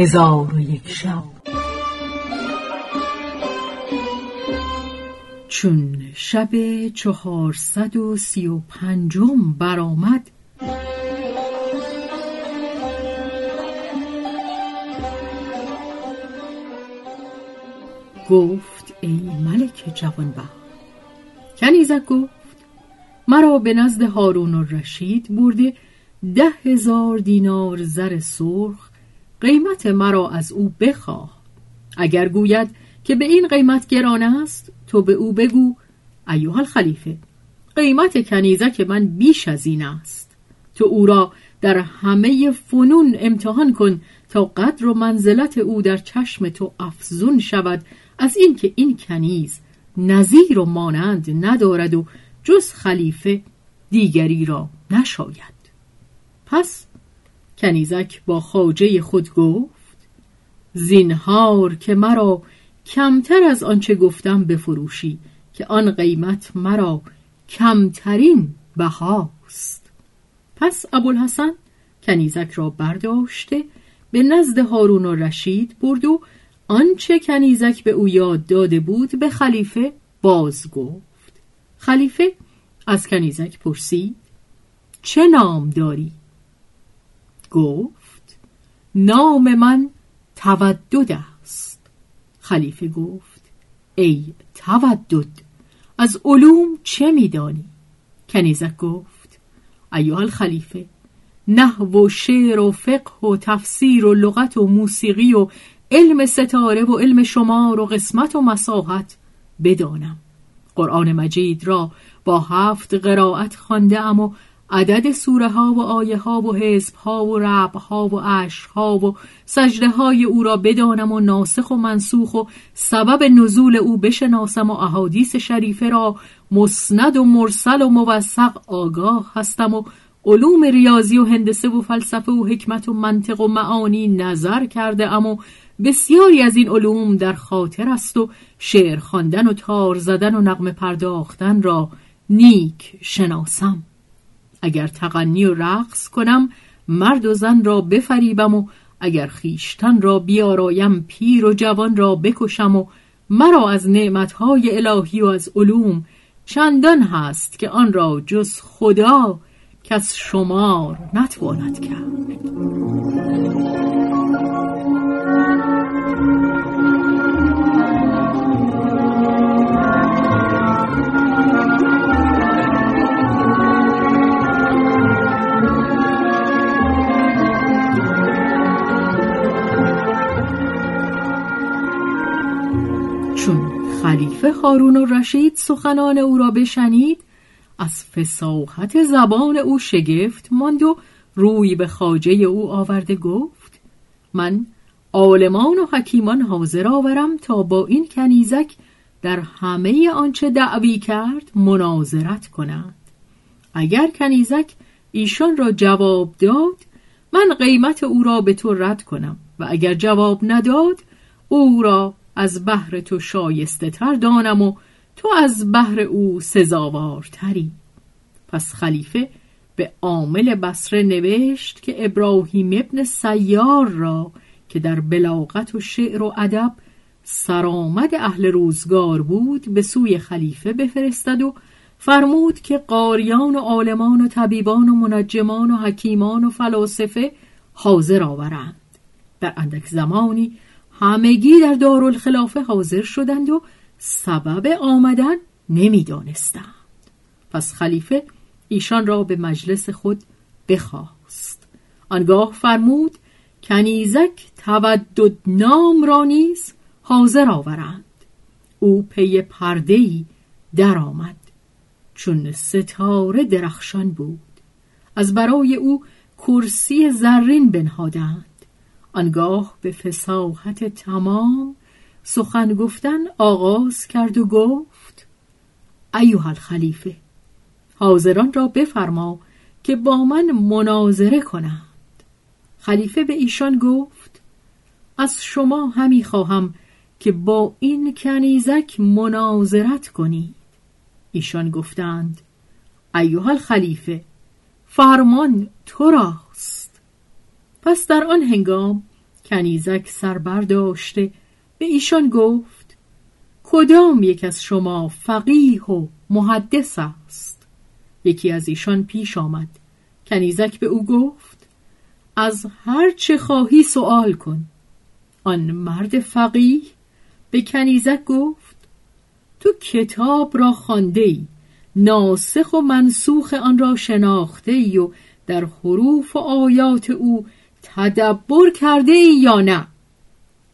هزار و یک شب. چون شب چهارصد و سی و پنجم برآمد گفت ای ملک جوانبخت کنیزک گفت مرا به نزد هارون الرشید برده ده هزار دینار زر سرخ قیمت مرا از او بخواه. اگر گوید که به این قیمت گران است تو به او بگو ایوه الخلیفه قیمت کنیزک من بیش از این است. تو او را در همه فنون امتحان کن تا قدر و منزلت او در چشم تو افزون شود از اینکه این کنیز نظیر و مانند ندارد و جز خلیفه دیگری را نشاید. پس کنیزک با خاجه خود گفت زینهار که مرا کمتر از آنچه گفتم بفروشی که آن قیمت مرا کمترین بهاست پس ابوالحسن کنیزک را برداشته به نزد هارون و رشید برد و آنچه کنیزک به او یاد داده بود به خلیفه باز گفت خلیفه از کنیزک پرسید چه نام داری؟ گفت نام من تودد است خلیفه گفت ای تودد از علوم چه میدانی؟ کنیزک گفت ایوه الخلیفه نحو و شعر و فقه و تفسیر و لغت و موسیقی و علم ستاره و علم شمار و قسمت و مساحت بدانم قرآن مجید را با هفت قرائت خانده ام و عدد سوره ها و آیه ها و حزب ها و رب ها و عشق ها و سجده های او را بدانم و ناسخ و منسوخ و سبب نزول او بشناسم و احادیث شریفه را مسند و مرسل و موثق آگاه هستم و علوم ریاضی و هندسه و فلسفه و حکمت و منطق و معانی نظر کرده ام و بسیاری از این علوم در خاطر است و شعر خواندن و تار زدن و نغمه پرداختن را نیک شناسم. اگر تغنی و رقص کنم مرد و زن را بفریبم و اگر خیشتن را بیارایم پیر و جوان را بکشم و مرا از نعمتهای الهی و از علوم چندان هست که آن را جز خدا کس شمار نتواند کرد. خلیفه هارون و رشید سخنان او را بشنید از فساحت زبان او شگفت ماند و روی به خاجه او آورده گفت من عالمان و حکیمان حاضر آورم تا با این کنیزک در همه آنچه دعوی کرد مناظرت کنند. اگر کنیزک ایشان را جواب داد من قیمت او را به تو رد کنم و اگر جواب نداد او را از بهر تو شایسته تر دانم و تو از بهر او سزاوارتری. پس خلیفه به عامل بسره نوشت که ابراهیم ابن سیار را که در بلاغت و شعر و ادب سرآمد اهل روزگار بود به سوی خلیفه بفرستد و فرمود که قاریان و عالمان و طبیبان و منجمان و حکیمان و فلاسفه حاضر آورند. در اندک زمانی همگی در دارالخلافه حاضر شدند و سبب آمدن نمی‌دانستند. پس خلیفه ایشان را به مجلس خود بخواست. آنگاه فرمود کنیزک تودد نام را نیز حاضر آورند. او پی پردهی در آمد چون ستاره درخشان بود. از برای او کرسی زرین بنهادند. آنگاه به فساحت تمام سخن گفتن آغاز کرد و گفت ایوه الخلیفه حاضران را بفرما که با من مناظره کنند. خلیفه به ایشان گفت از شما همی خواهم که با این کنیزک مناظرت کنید ایشان گفتند ایوه الخلیفه فرمان تو راست پس در آن هنگام کنیزک سر برداشته به ایشان گفت کدام یک از شما فقیه و محدث است؟ یکی از ایشان پیش آمد. کنیزک به او گفت از هر چه خواهی سوال کن. آن مرد فقیه به کنیزک گفت تو کتاب را خانده ای ناسخ و منسوخ آن را شناخته ای و در حروف و آیات او تدبر کرده ای یا نه؟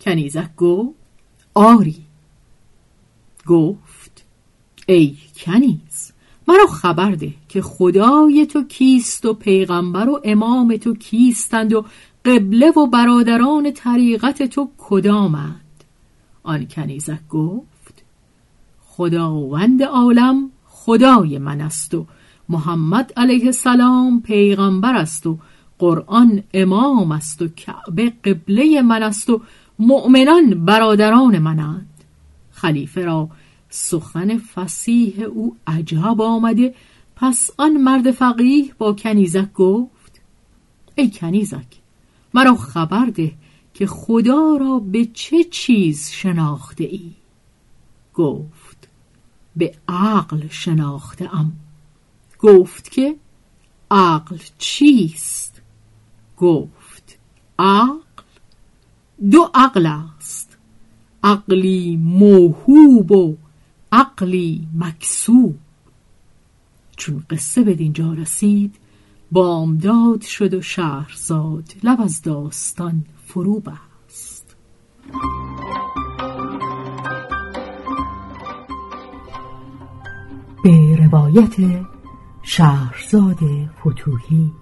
کنیزک گفت آری. گفت ای کنیز مرا خبر ده که خدای تو کیست و پیغمبر و امام تو کیستند و قبله و برادران طریقت تو کدامند؟ آن کنیزک گفت خداوند عالم خدای من است و محمد علیه السلام پیغمبر است و قرآن امام است و کعبه قبله من است و مؤمنان برادران منند. خلیفه را سخن فسیح او عجب آمده پس آن مرد فقیه با کنیزک گفت ای کنیزک مرا خبر ده که خدا را به چه چیز شناخته ای؟ گفت به عقل شناخته ام. گفت که عقل چیست؟ گفت عقل دو عقل است. عقلی موهوب و عقلی مکسوب. چون قصه به دینجا رسید بامداد شد و شهرزاد لب از داستان فرو بست. به روایت شهرزاد فتوهی